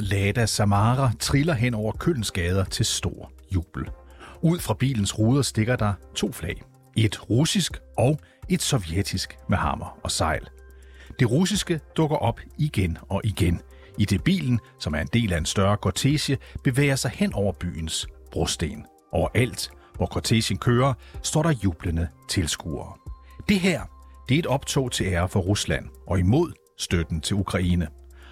Lada Samara triller hen over Kølens gader til stor jubel. Ud fra bilens ruder stikker der to flag. Et russisk og et sovjetisk med hammer og sejl. Det russiske dukker op igen og igen, i det bilen, som er en del af en større kortege, bevæger sig hen over byens brosten. Overalt, hvor kortegen kører, står der jublende tilskuere. Det her, det er et optog til ære for Rusland og imod støtten til Ukraine,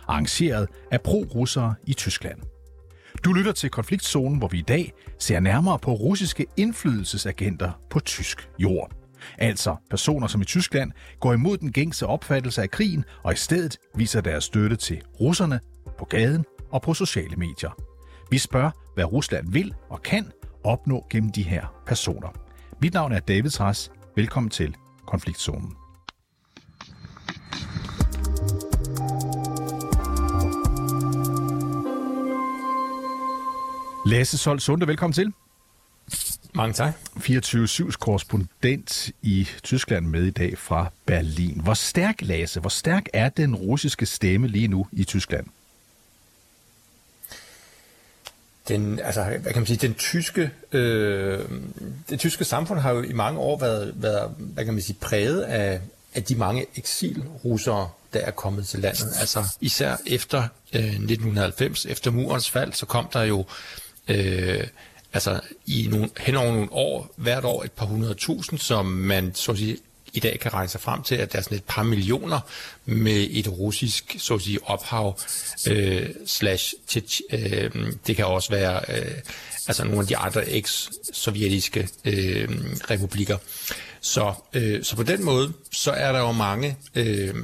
arrangeret af pro-russere i Tyskland. Du lytter til konfliktzonen, hvor vi i dag ser nærmere på russiske indflydelsesagenter på tysk jord. Altså personer, som i Tyskland går imod den gængse opfattelse af krigen og i stedet viser deres støtte til russerne på gaden og på sociale medier. Vi spørger, hvad Rusland vil og kan opnå gennem de her personer. Mit navn er David Træs. Velkommen til Konfliktzonen. Lasse Sol Sunde, velkommen til. Mange tak. 24-7's korrespondent i Tyskland med i dag fra Berlin. Hvor stærk, Lasse, hvor stærk er den russiske stemme lige nu i Tyskland? Den, altså, hvad kan man sige, den tyske, øh, det tyske samfund har jo i mange år været, været hvad kan man sige, præget af, af de mange eksilrussere, der er kommet til landet. Altså især efter øh, 1990, efter murens fald, så kom der jo øh, altså i nogle, hen over nogle år, hvert år et par hundrede tusind, som man så at sige, i dag kan regne sig frem til, at der er sådan et par millioner med et russisk så at sige, ophav, øh, slash, til, øh, det kan også være øh, altså nogle af de andre eks-sovjetiske øh, republikker. Så, øh, så på den måde, så er der jo mange øh,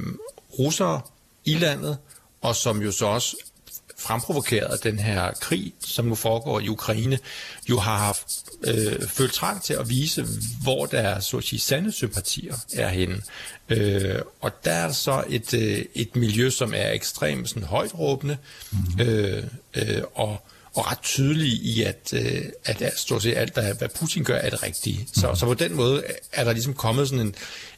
russere i landet, og som jo så også fremprovokeret den her krig, som nu foregår i Ukraine, jo har haft øh, følt trang til at vise, hvor der så at sige, sande sympatier er henne. Øh, og der er så et, øh, et miljø, som er ekstremt sådan, højt råbende, mm. øh, øh, og og ret tydelig i, at, øh, at stort set alt, hvad, hvad Putin gør, er det rigtige. Så, mm. så på den måde er der ligesom kommet sådan en,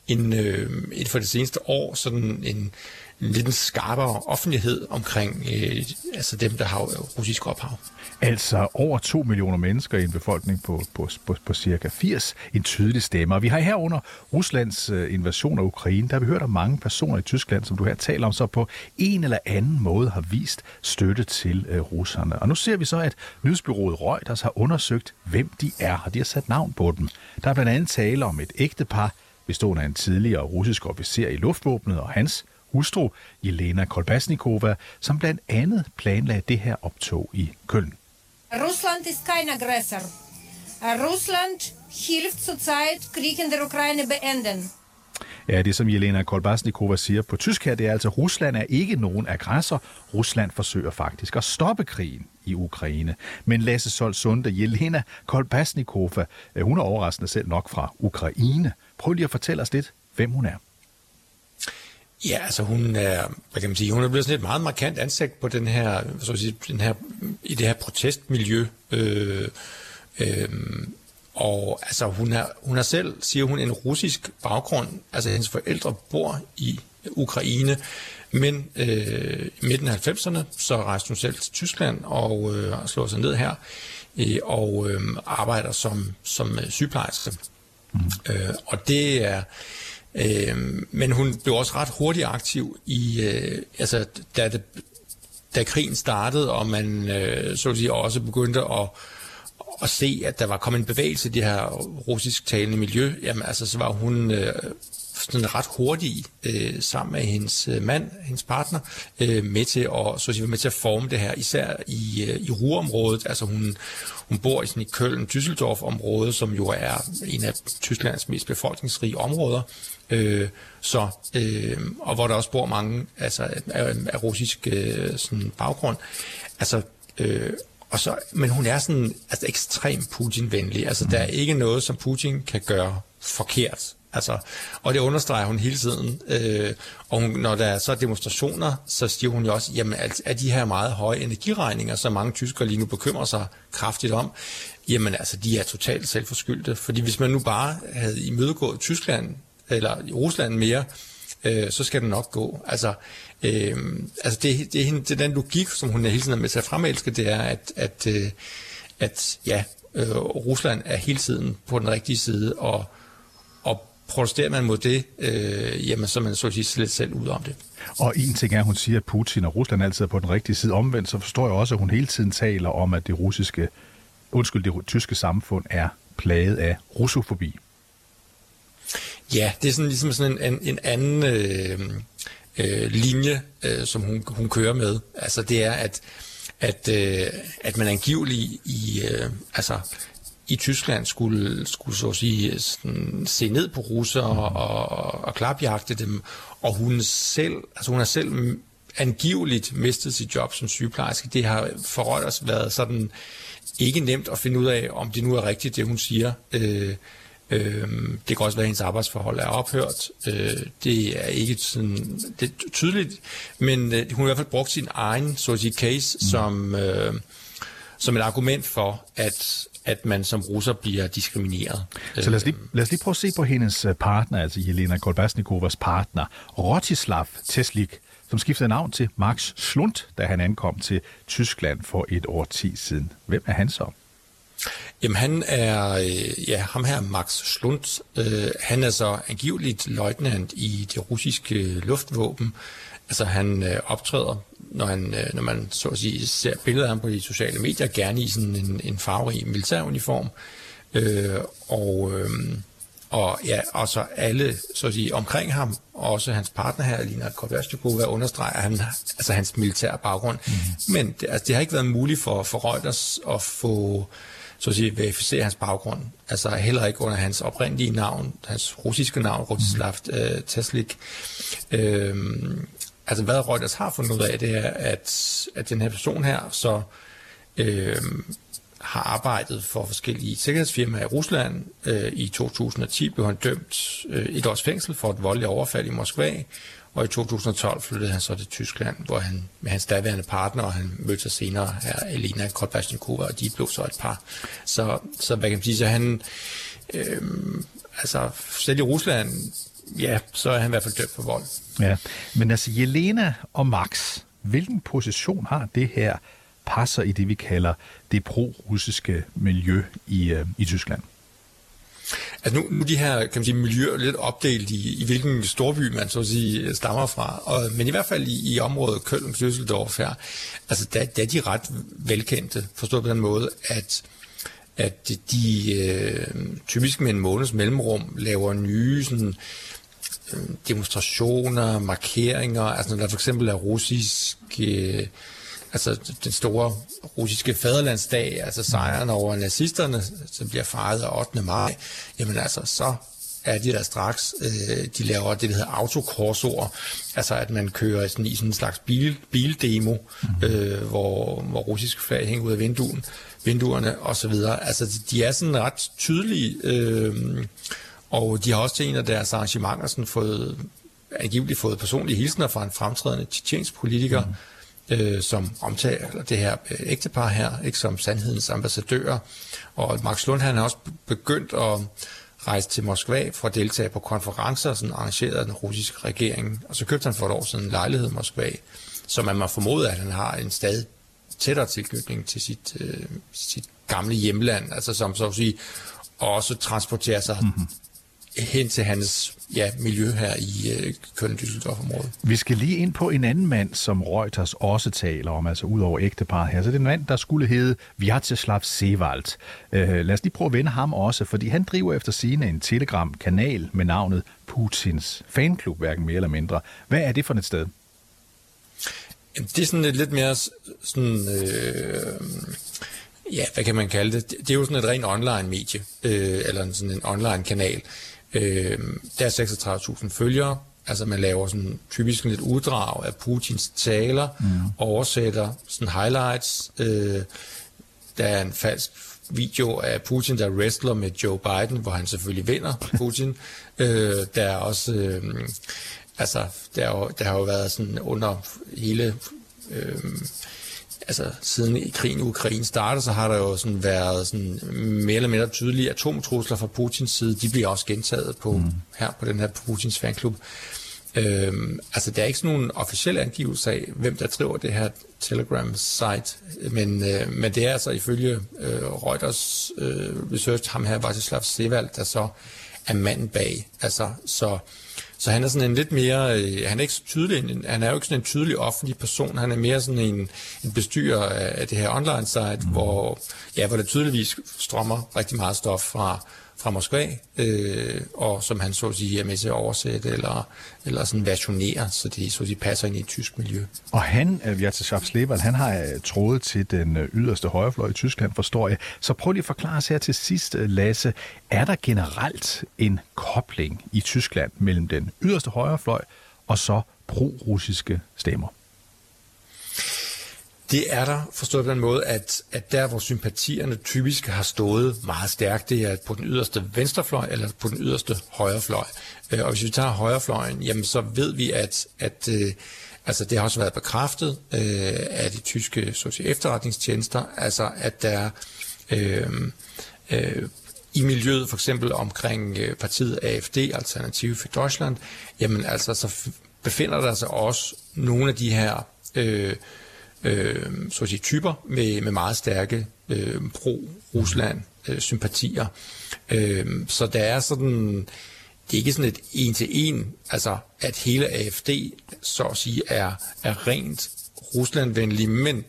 en øh, et for det seneste år sådan en lidt skarpere offentlighed omkring øh, altså dem, der har russisk ophav. Altså over 2 millioner mennesker i en befolkning på, på, på, på cirka 80, en tydelig stemme. Og vi har herunder Ruslands øh, invasion af Ukraine, der har vi hørt om mange personer i Tyskland, som du her taler om, så på en eller anden måde har vist støtte til øh, russerne. Og nu ser vi så, at nyhedsbyrået Reuters har undersøgt, hvem de er, og de har sat navn på dem. Der er blandt andet tale om et ægtepar, bestående af en tidligere russisk officer i luftvåbnet og hans hustru, Jelena Kolbasnikova, som blandt andet planlagde det her optog i Køln. Rusland ist kein Aggressor. Russland hilft zurzeit Krieg in der Ukraine beenden. Ja, det som Jelena Kolbasnikova siger på tysk her, det er altså, Rusland er ikke nogen aggressor. Rusland forsøger faktisk at stoppe krigen i Ukraine. Men Lasse Sol Sunde, Jelena Kolbasnikova, hun er overraskende selv nok fra Ukraine. Prøv lige at fortælle os lidt, hvem hun er. Ja, altså hun er, hvad kan man sige, hun er blevet sådan et meget markant ansigt på den her, så at sige, den her, i det her protestmiljø. Øh, øh, og altså hun er, hun er selv, siger hun, en russisk baggrund. Altså hendes forældre bor i Ukraine, men øh, i midten af 90'erne, så rejste hun selv til Tyskland og øh, slår sig ned her øh, og øh, arbejder som, som sygeplejerske. Mm. Øh, og det er Øh, men hun blev også ret hurtigt aktiv i, øh, altså da, det, da krigen startede, og man øh, så at sige, også begyndte at, at se, at der var kommet en bevægelse i det her russisk talende miljø, jamen altså så var hun øh, sådan ret hurtig øh, sammen med hendes øh, mand, hendes partner, øh, med til at så at sige, med til at forme det her, især i, øh, i Ruhrområdet. Altså hun, hun bor i sådan i Køln, Düsseldorf området, som jo er en af Tysklands mest befolkningsrige områder. Øh, så, øh, og hvor der også bor mange altså, af, af russisk øh, sådan baggrund. Altså, øh, og så, men hun er sådan altså, ekstremt Putin-venlig. Altså, der er ikke noget, som Putin kan gøre forkert. Altså, og det understreger hun hele tiden. Øh, og hun, når der er så demonstrationer, så siger hun jo også, jamen er de her meget høje energiregninger, som mange tyskere lige nu bekymrer sig kraftigt om, jamen altså, de er totalt selvforskyldte. Fordi hvis man nu bare havde imødegået Tyskland eller Rusland mere, øh, så skal det nok gå. Altså, øh, altså det, det, er hende, det er den logik, som hun hele tiden er med til at fremelske, det er, at, at, øh, at ja, øh, Rusland er hele tiden på den rigtige side, og, og protesterer man mod det, øh, jamen så er man så at sige slet selv ud om det. Og en ting er, at hun siger, at Putin og Rusland altid er på den rigtige side. Omvendt så forstår jeg også, at hun hele tiden taler om, at det russiske, undskyld, det tyske samfund er plaget af russofobi. Ja, det er sådan ligesom sådan en, en anden øh, øh, linje, øh, som hun, hun kører med. Altså det er, at, at, øh, at man angiveligt i, øh, altså, i Tyskland skulle, skulle så at sige, sådan, se ned på russer og, og, og klapjagte dem, og hun selv, altså hun har selv angiveligt mistet sit job som sygeplejerske. Det har for os været sådan ikke nemt at finde ud af, om det nu er rigtigt, det hun siger. Øh, øh, det kan også være, at hendes arbejdsforhold er ophørt. Øh, det er ikke sådan, det er tydeligt, men øh, hun har i hvert fald brugt sin egen så at sige, case mm. som, øh, som et argument for, at, at man som russer bliver diskrimineret. Så lad os, lige, lad os lige prøve at se på hendes øh, partner, altså Jelena Kolbasnikovas partner, Rotislav Teslik, som skiftede navn til Max Schlund, da han ankom til Tyskland for et år ti siden. Hvem er han så? Jamen han er, øh, ja ham her Max Schlund, øh, han er så angiveligt løjtnant i det russiske luftvåben. Altså han øh, optræder, når, han, øh, når man så at sige, ser billeder af ham på de sociale medier, gerne i sådan en, en farverig militæruniform. Øh, og, øh, og ja, og så alle så at sige, omkring ham, og også hans partner her, Lina Kovarstikova, understreger han, altså hans militære baggrund. Mm. Men det, altså, det har ikke været muligt for, for Reuters at få så at sige, verificere hans baggrund. Altså heller ikke under hans oprindelige navn, hans russiske navn, Rostislav mm. øh, Teslik. Øh, altså hvad Reuters har fundet ud af, det er, at, at den her person her så øh, har arbejdet for forskellige sikkerhedsfirmaer i Rusland. Øh, I 2010 blev han dømt øh, et års fængsel for et voldeligt overfald i Moskva, og i 2012 flyttede han så til Tyskland, hvor han med hans daværende partner, og han mødte sig senere her, Elena Kolbasnikova, og de blev så et par. Så, så hvad kan man sige, så han, øh, altså selv i Rusland, ja, så er han i hvert fald dømt for vold. Ja, men altså Jelena og Max, hvilken position har det her passer i det, vi kalder det pro-russiske miljø i, øh, i Tyskland? Altså nu, nu de her kan man sige, miljøer lidt opdelt i, i hvilken storby man så at sige øh, stammer fra, og, men i hvert fald i, i området Køln, Düsseldorf her, altså der, der er de ret velkendte, forstået på den måde, at at de øh, typisk med en måneds mellemrum laver nye sådan, øh, demonstrationer, markeringer, altså når der for eksempel er russisk øh, altså den store russiske faderlandsdag, altså sejren over nazisterne, som bliver fejret af 8. maj, jamen altså, så er de der straks, øh, de laver det, der hedder autokorsoer, altså at man kører sådan, i sådan en slags bil, bildemo, mm. øh, hvor, hvor russiske flag hænger ud af vinduen, vinduerne og så videre. Altså de er sådan ret tydelige, øh, og de har også til en af deres arrangementer sådan fået, angiveligt fået personlige hilsner fra en fremtrædende tjetjensk politiker, mm øh, som omtaler det her øh, ægtepar her, ikke som sandhedens ambassadører. Og Max Lund han har også begyndt at rejse til Moskva for at deltage på konferencer, sådan arrangeret af den russiske regering. Og så købte han for et år siden en lejlighed i Moskva, så man må formode, at han har en stadig tættere tilknytning til sit, øh, sit gamle hjemland, altså som så at sige, også transporterer sig mm-hmm hen til hans ja, miljø her i øh, Køln-Düsseldorf-området. Vi skal lige ind på en anden mand, som Reuters også taler om, altså ud over ægteparet her. Så det er en mand, der skulle hedde Vyacheslav Sewald. Øh, lad os lige prøve at vende ham også, fordi han driver efter sine en Telegram-kanal med navnet Putins fanklub, hverken mere eller mindre. Hvad er det for et sted? Det er sådan et lidt mere sådan... Øh, ja, hvad kan man kalde det? Det er jo sådan et rent online-medie, øh, eller sådan en online-kanal, Øh, der er 36.000 følgere, altså man laver sådan typisk lidt uddrag af Putins taler, mm. oversætter sådan highlights. Øh, der er en falsk video af Putin, der wrestler med Joe Biden, hvor han selvfølgelig vinder Putin. øh, der er også, øh, altså, der, er jo, der har jo været sådan under hele øh, altså siden krigen i Ukraine startede, så har der jo sådan været sådan mere eller mindre tydelige atomtrusler fra Putins side. De bliver også gentaget på, mm. her på den her Putins fanklub. Øhm, altså, der er ikke sådan nogen officiel angivelse af, hvem der driver det her Telegram-site, men, øh, men det er altså ifølge øh, Reuters øh, research, ham her, Vacislav Sevald, der så er manden bag. Altså, så, så han er sådan en lidt mere, øh, han er ikke så tydelig, en, han er jo ikke sådan en tydelig offentlig person, han er mere sådan en, en bestyrer af, af det her online site, mm. hvor, ja, hvor der tydeligvis strømmer rigtig meget stof fra, fra Moskva, øh, og som han så at sige er med til at oversætte eller, eller sådan versionere, så de så at sige, passer ind i et tysk miljø. Og han, øh, Vyacheslav Sleval, han har øh, troet trådet til den øh, yderste højrefløj i Tyskland, forstår jeg. Så prøv lige at forklare os her til sidst, øh, Lasse. Er der generelt en kobling i Tyskland mellem den yderste højrefløj og så pro-russiske stemmer? Det er der forstået på den måde, at, at der, hvor sympatierne typisk har stået meget stærkt, det er på den yderste venstrefløj eller på den yderste højrefløj. Øh, og hvis vi tager højrefløjen, jamen så ved vi, at, at øh, altså det har også været bekræftet øh, af de tyske efterretningstjenester, altså at der øh, øh, i miljøet, for eksempel omkring øh, partiet AFD, Alternative for Deutschland, jamen altså så befinder der sig også nogle af de her øh, øh, så at sige, typer med, med meget stærke øh, pro-Rusland øh, sympatier. Øh, så der er sådan, det er ikke sådan et en-til-en, altså at hele AFD så at sige er, er rent Ruslandvenlige, men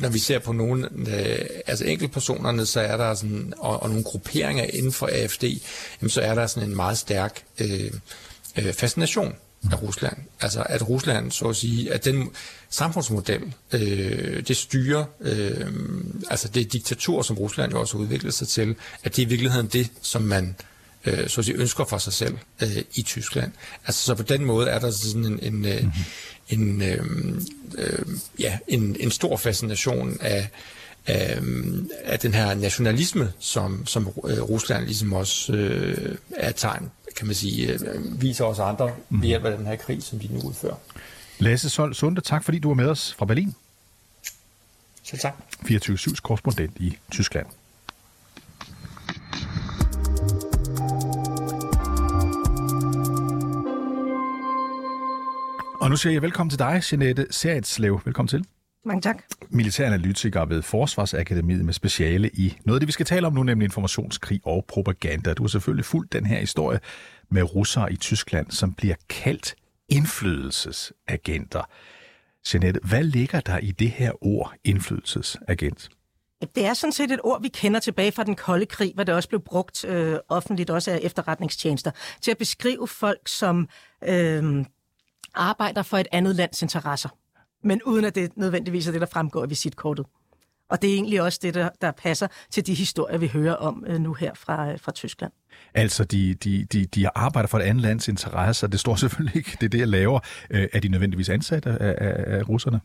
når vi ser på nogle, øh, altså enkeltpersonerne, så er der sådan, og, og nogle grupperinger inden for AFD, jamen, så er der sådan en meget stærk øh, øh, fascination af Rusland. Altså at Rusland, så at sige, at den samfundsmodel, øh, det styrer, øh, altså det diktatur, som Rusland jo også har udviklet sig til, at det er i virkeligheden det, som man øh, så at sige, ønsker for sig selv øh, i Tyskland. Altså så på den måde er der sådan en, en, mm-hmm. en, øh, øh, ja, en, en stor fascination af, af, af den her nationalisme, som, som øh, Rusland ligesom også øh, er tegn kan man sige, øh, viser os andre ved hjælp af den her krig, som de nu udfører. Lasse Sol Sunde, tak fordi du var med os fra Berlin. Selv tak. 24-7's korrespondent i Tyskland. Og nu siger jeg velkommen til dig, Jeanette Seretslev. Velkommen til. Mange tak. Militæranalytiker ved Forsvarsakademiet med speciale i noget af det, vi skal tale om nu, nemlig informationskrig og propaganda. Du har selvfølgelig fulgt den her historie med russere i Tyskland, som bliver kaldt indflydelsesagenter. Jeanette, hvad ligger der i det her ord, indflydelsesagent? Det er sådan set et ord, vi kender tilbage fra den kolde krig, hvor det også blev brugt øh, offentligt, også af efterretningstjenester, til at beskrive folk, som øh, arbejder for et andet lands interesser men uden at det nødvendigvis er det, der fremgår af visitkortet. Og det er egentlig også det, der, der passer til de historier, vi hører om øh, nu her fra, øh, fra Tyskland. Altså, de, de, de, de arbejder for et andet lands interesser. Det står selvfølgelig ikke, det er det, jeg laver. Øh, er de nødvendigvis ansatte af, af, af russerne?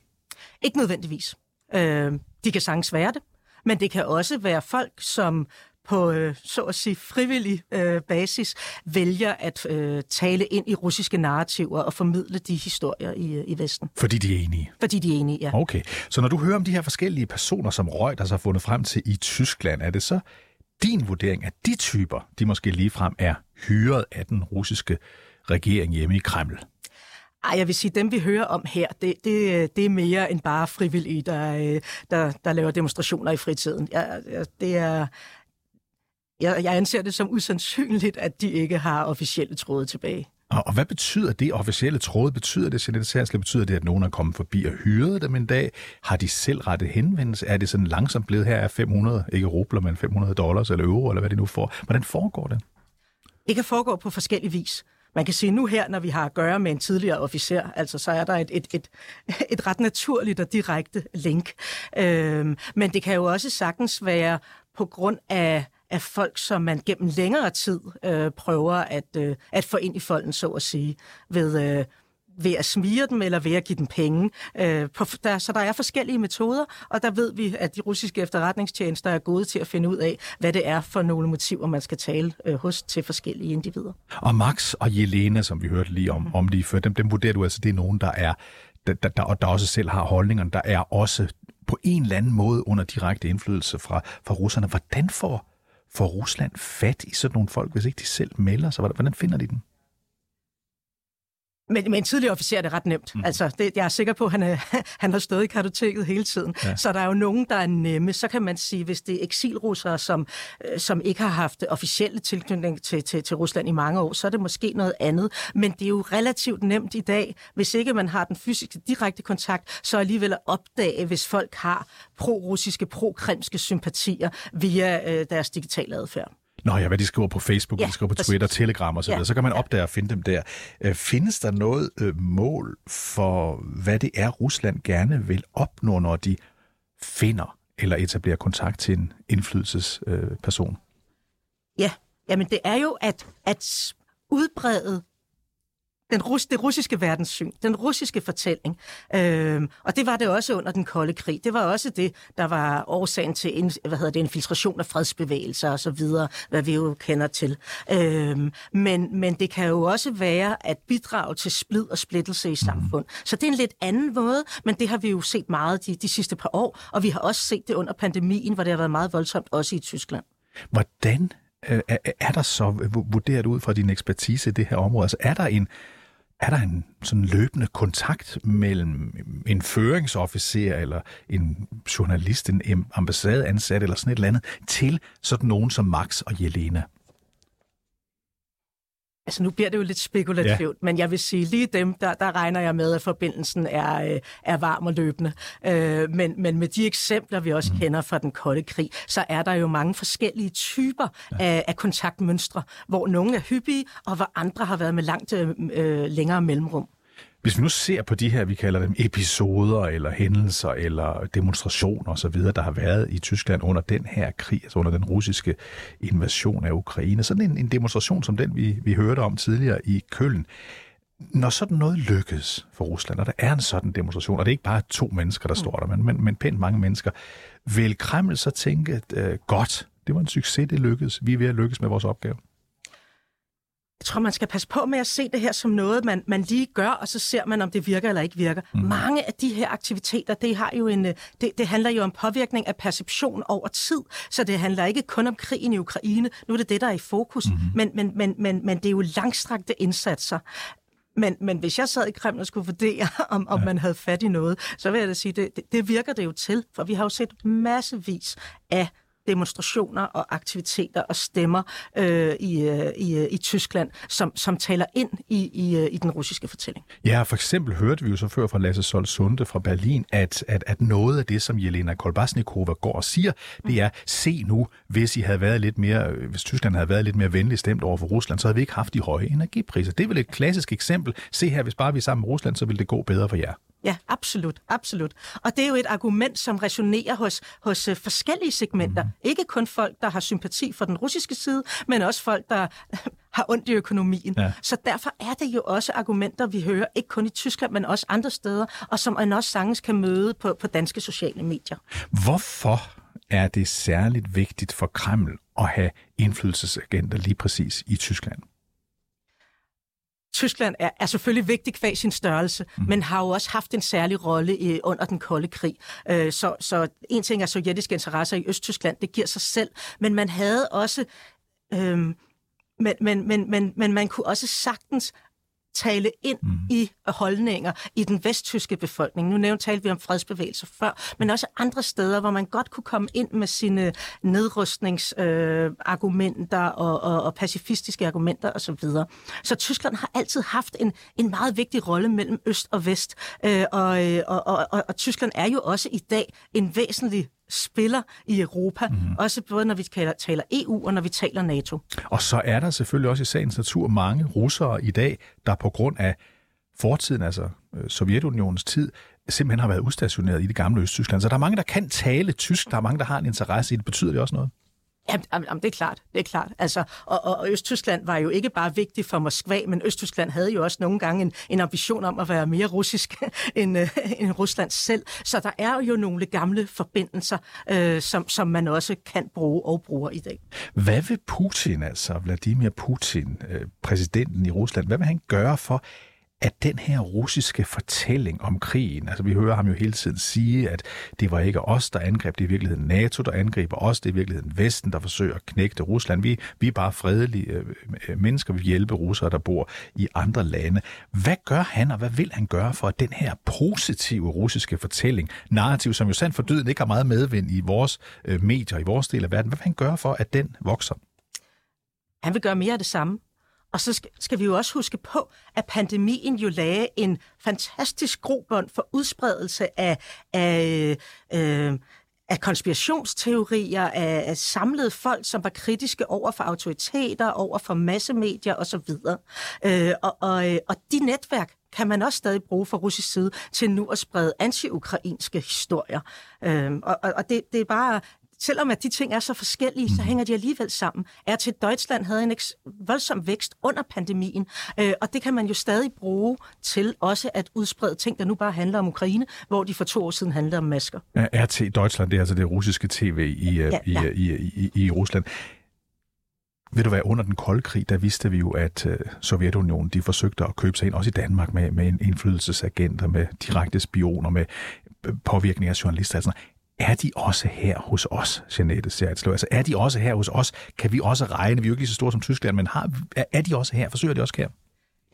Ikke nødvendigvis. Øh, de kan sagtens være det, men det kan også være folk, som på øh, så at sige frivillig øh, basis vælger at øh, tale ind i russiske narrativer og formidle de historier i, i Vesten. Fordi de er enige? Fordi de er enige, ja. Okay. Så når du hører om de her forskellige personer, som Reuters har fundet frem til i Tyskland, er det så din vurdering, at de typer, de måske ligefrem er hyret af den russiske regering hjemme i Kreml? Ej, jeg vil sige, dem vi hører om her, det, det, det er mere end bare frivillige, der, der, der laver demonstrationer i fritiden. Ja, det er jeg, jeg anser det som usandsynligt, at de ikke har officielle tråde tilbage. Og, og hvad betyder det officielle tråde? Betyder det, Jeanette Særsle, betyder det, at nogen er kommet forbi og hyret dem en dag? Har de selv rettet henvendelse? Er det sådan langsomt blevet her af 500, ikke rubler, men 500 dollars eller euro, eller hvad det nu får? Hvordan foregår det? Det kan foregå på forskellige vis. Man kan sige, nu her, når vi har at gøre med en tidligere officer, altså så er der et, et, et, et ret naturligt og direkte link. Øhm, men det kan jo også sagtens være på grund af af folk, som man gennem længere tid øh, prøver at, øh, at få ind i folden, så at sige, ved, øh, ved at smire dem eller ved at give dem penge. Øh, på, der, så der er forskellige metoder, og der ved vi, at de russiske efterretningstjenester er gode til at finde ud af, hvad det er for nogle motiver, man skal tale øh, hos til forskellige individer. Og Max og Jelena, som vi hørte lige om, mm. om lige før, dem, dem vurderer du altså, det er nogen, der er der, der, der, der også selv har holdningerne, der er også på en eller anden måde under direkte indflydelse fra, fra russerne. Hvordan får får Rusland fat i sådan nogle folk, hvis ikke de selv melder sig? Hvordan finder de dem? Men med en tidligere officer er det ret nemt. Mm. Altså, det, jeg er sikker på, at han, er, han har stået i kartoteket hele tiden. Ja. Så der er jo nogen, der er nemme. Så kan man sige, hvis det er eksilrussere, som, øh, som ikke har haft officielle tilknytning til, til, til Rusland i mange år, så er det måske noget andet. Men det er jo relativt nemt i dag, hvis ikke man har den fysiske direkte kontakt, så alligevel at opdage, hvis folk har pro-russiske, pro-krimske sympatier via øh, deres digitale adfærd. Nå ja, hvad de skriver på Facebook, ja, de skriver på Twitter, præcis. Telegram osv., så, ja. så kan man opdage og finde dem der. Øh, findes der noget øh, mål for, hvad det er, Rusland gerne vil opnå, når de finder eller etablerer kontakt til en indflydelsesperson? Øh, ja, jamen det er jo at, at udbrede den rus, det russiske verdenssyn, den russiske fortælling. Øhm, og det var det også under den kolde krig. Det var også det, der var årsagen til en, hvad hedder det, infiltration af fredsbevægelser og så videre, hvad vi jo kender til. Øhm, men, men det kan jo også være at bidrage til splid og splittelse i samfund. Så det er en lidt anden måde, men det har vi jo set meget de, de sidste par år, og vi har også set det under pandemien, hvor det har været meget voldsomt, også i Tyskland. Hvordan øh, er der så, vurderet ud fra din ekspertise i det her område, altså er der en, er der en sådan løbende kontakt mellem en føringsofficer eller en journalist, en ambassadeansat eller sådan et eller andet, til sådan nogen som Max og Jelena? Altså nu bliver det jo lidt spekulativt, ja. men jeg vil sige, lige dem, der, der regner jeg med, at forbindelsen er, øh, er varm og løbende. Øh, men, men med de eksempler, vi også mm. kender fra den kolde krig, så er der jo mange forskellige typer ja. af, af kontaktmønstre, hvor nogle er hyppige, og hvor andre har været med langt øh, længere mellemrum. Hvis vi nu ser på de her, vi kalder dem episoder, eller hændelser, eller demonstrationer osv., der har været i Tyskland under den her krig, altså under den russiske invasion af Ukraine, sådan en, en demonstration som den, vi, vi hørte om tidligere i Køln, når sådan noget lykkes for Rusland, og der er en sådan demonstration, og det er ikke bare to mennesker, der står der, men, men, men pænt mange mennesker, vil Kreml så tænke, at øh, godt, det var en succes, det lykkedes, vi er ved at lykkes med vores opgave? Jeg tror, man skal passe på med at se det her som noget, man, man lige gør, og så ser man, om det virker eller ikke virker. Mm. Mange af de her aktiviteter, det, har jo en, øh, det, det handler jo om påvirkning af perception over tid, så det handler ikke kun om krigen i Ukraine. Nu er det det, der er i fokus, mm. men, men, men, men, men det er jo langstrakte indsatser. Men, men hvis jeg sad i Kreml og skulle vurdere, om, om ja. man havde fat i noget, så vil jeg da sige, det, det, det virker det jo til, for vi har jo set massevis af demonstrationer og aktiviteter og stemmer øh, i, øh, i, øh, i Tyskland, som, som taler ind i, i, øh, i den russiske fortælling. Ja, for eksempel hørte vi jo så før fra Lasse Sol Sunde fra Berlin, at, at, at noget af det, som Jelena Kolbasnikova går og siger, det er, se nu, hvis I havde været lidt mere, hvis Tyskland havde været lidt mere venligt stemt over for Rusland, så havde vi ikke haft de høje energipriser. Det er vel et klassisk eksempel. Se her, hvis bare vi er sammen med Rusland, så vil det gå bedre for jer. Ja, absolut, absolut. Og det er jo et argument, som resonerer hos, hos uh, forskellige segmenter. Mm. Ikke kun folk, der har sympati for den russiske side, men også folk, der har ondt i økonomien. Ja. Så derfor er det jo også argumenter, vi hører, ikke kun i Tyskland, men også andre steder, og som man også sagtens kan møde på, på danske sociale medier. Hvorfor er det særligt vigtigt for Kreml at have indflydelsesagenter lige præcis i Tyskland? Tyskland er, er selvfølgelig vigtig kvæg sin størrelse, mm. men har jo også haft en særlig rolle i, under den kolde krig. Øh, så, så en ting er sovjetiske interesser i Østtyskland, det giver sig selv, men man havde også... Øh, men, men, men, men, men man kunne også sagtens tale ind mm. i holdninger i den vesttyske befolkning. Nu nævnte talte vi om fredsbevægelser før, men også andre steder, hvor man godt kunne komme ind med sine nedrustningsargumenter øh, og, og, og pacifistiske argumenter osv. Så, så Tyskland har altid haft en, en meget vigtig rolle mellem øst og vest, øh, og, øh, og, og, og, og Tyskland er jo også i dag en væsentlig spiller i Europa, mm. også både når vi taler EU og når vi taler NATO. Og så er der selvfølgelig også i sagens natur mange russere i dag, der på grund af fortiden, altså øh, Sovjetunionens tid, simpelthen har været udstationeret i det gamle Østtyskland. Så der er mange, der kan tale tysk, der er mange, der har en interesse i det. Betyder det også noget? Jamen, jamen, det er klart, det er klart. Altså, og, og Østtyskland var jo ikke bare vigtig for Moskva, men Østtyskland havde jo også nogle gange en, en ambition om at være mere russisk end, øh, end Rusland selv. Så der er jo nogle gamle forbindelser, øh, som, som man også kan bruge og bruger i dag. Hvad vil Putin, altså Vladimir Putin, øh, præsidenten i Rusland, hvad vil han gøre for, at den her russiske fortælling om krigen, altså vi hører ham jo hele tiden sige, at det var ikke os, der angreb, det er i virkeligheden NATO, der angriber os, det er i virkeligheden Vesten, der forsøger at knægte Rusland. Vi, vi er bare fredelige øh, øh, mennesker, vi hjælpe russere, der bor i andre lande. Hvad gør han, og hvad vil han gøre for, at den her positive russiske fortælling, narrativ, som jo sandt for dyden ikke har meget medvind i vores øh, medier, i vores del af verden, hvad vil han gøre for, at den vokser? Han vil gøre mere af det samme. Og så skal, vi jo også huske på, at pandemien jo lagde en fantastisk grobånd for udspredelse af, af, øh, af konspirationsteorier, af, af samlede folk, som var kritiske over for autoriteter, over for massemedier osv. Øh, og, og, øh, og de netværk kan man også stadig bruge fra russisk side til nu at sprede anti-ukrainske historier. Øh, og og det, det er bare selvom at de ting er så forskellige, så mm. hænger de alligevel sammen. Er til Deutschland havde en voldsom vækst under pandemien, øh, og det kan man jo stadig bruge til også at udsprede ting, der nu bare handler om Ukraine, hvor de for to år siden handlede om masker. Ja, RT Deutschland, det er altså det russiske tv i, ja, ja. I, i, i, i, Rusland. Ved du hvad, under den kolde krig, der vidste vi jo, at uh, Sovjetunionen de forsøgte at købe sig ind, også i Danmark, med, med en indflydelsesagenter, med direkte spioner, med øh, påvirkning af journalister. Altså er de også her hos os, Jeanette Sertslev? Altså er de også her hos os? Kan vi også regne? Vi er jo ikke lige så store som Tyskland, men har, er de også her? Forsøger de også her?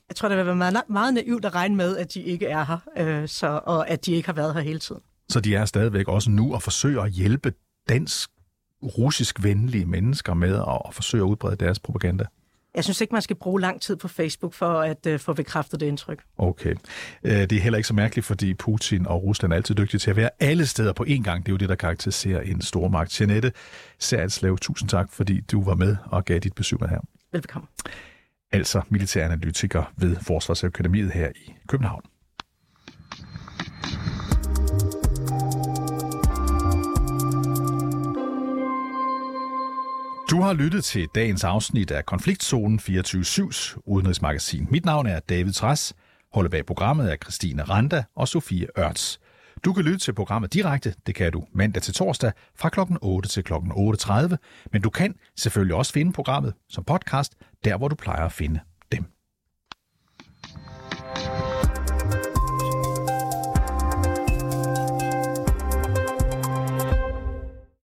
Jeg tror, det vil være meget, meget naivt at regne med, at de ikke er her, øh, så, og at de ikke har været her hele tiden. Så de er stadigvæk også nu og forsøger at hjælpe dansk russisk venlige mennesker med at, at forsøge at udbrede deres propaganda? Jeg synes ikke, man skal bruge lang tid på Facebook for at uh, få bekræftet det indtryk. Okay. Uh, det er heller ikke så mærkeligt, fordi Putin og Rusland er altid dygtige til at være alle steder på én gang. Det er jo det, der karakteriserer en stormagt. Jeanette Særtslev, tusind tak, fordi du var med og gav dit besøg med her. Velbekomme. Altså militæranalytiker ved Forsvarsakademiet her i København. Du har lyttet til dagens afsnit af Konfliktzonen 24-7's udenrigsmagasin. Mit navn er David Træs. Holde bag programmet er Christine Randa og Sofie Ørts. Du kan lytte til programmet direkte, det kan du mandag til torsdag fra kl. 8 til kl. 8.30, men du kan selvfølgelig også finde programmet som podcast, der hvor du plejer at finde